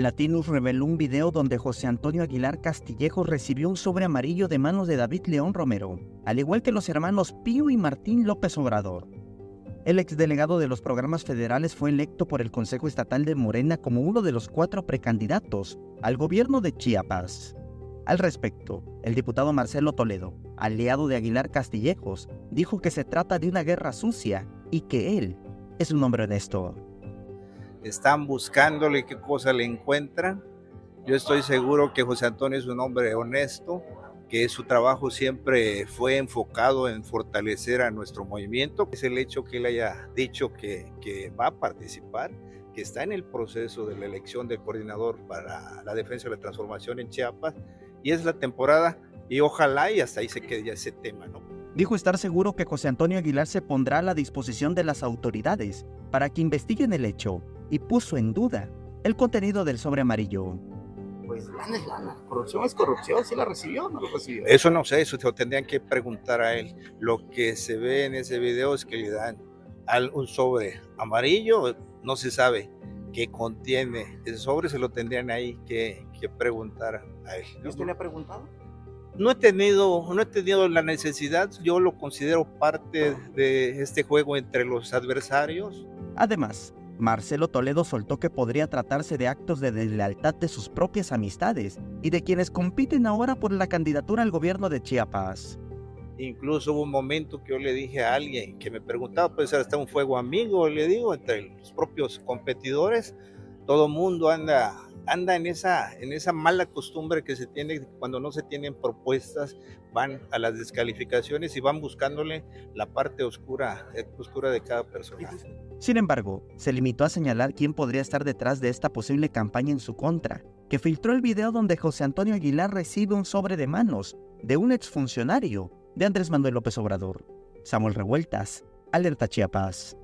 Latinus reveló un video donde José Antonio Aguilar Castillejo recibió un sobre amarillo de manos de David León Romero, al igual que los hermanos Pío y Martín López Obrador. El exdelegado de los programas federales fue electo por el Consejo Estatal de Morena como uno de los cuatro precandidatos al gobierno de Chiapas. Al respecto, el diputado Marcelo Toledo, aliado de Aguilar Castillejos, dijo que se trata de una guerra sucia y que él es un hombre honesto están buscándole qué cosa le encuentran. Yo estoy seguro que José Antonio es un hombre honesto, que su trabajo siempre fue enfocado en fortalecer a nuestro movimiento. Es el hecho que él haya dicho que, va a participar, que está en el proceso de la elección del coordinador para la defensa de la transformación en Chiapas, y es la temporada, y ojalá y hasta ahí se quede ya ese tema, ¿no? Dijo estar seguro que José Antonio Aguilar se pondrá a la disposición de las autoridades para que investiguen el hecho y puso en duda el contenido del sobre amarillo. Pues lana es lana, corrupción es corrupción, si la recibió o no lo recibió. Eso no sé, eso te tendrían que preguntar a él. Lo que se ve en ese video es que le dan un sobre amarillo, no se sabe qué contiene ese sobre, se lo tendrían ahí que, preguntar a él. ¿Y usted le ha preguntado? No he tenido, no he tenido la necesidad, yo lo considero parte de este juego entre los adversarios. Además, Marcelo Toledo soltó que podría tratarse de actos de deslealtad de sus propias amistades y de quienes compiten ahora por la candidatura al gobierno de Chiapas. Incluso hubo un momento que yo le dije a alguien que me preguntaba, puede ser hasta un fuego amigo, le digo, entre los propios competidores, todo mundo anda anda en esa, en esa mala costumbre que se tiene cuando no se tienen propuestas, van a las descalificaciones y van buscándole la parte oscura, eh, oscura de cada persona. Sin embargo, se limitó a señalar quién podría estar detrás de esta posible campaña en su contra, que filtró el video donde José Antonio Aguilar recibe un sobre de manos de un exfuncionario de Andrés Manuel López Obrador. Samuel Revueltas, Alerta Chiapas.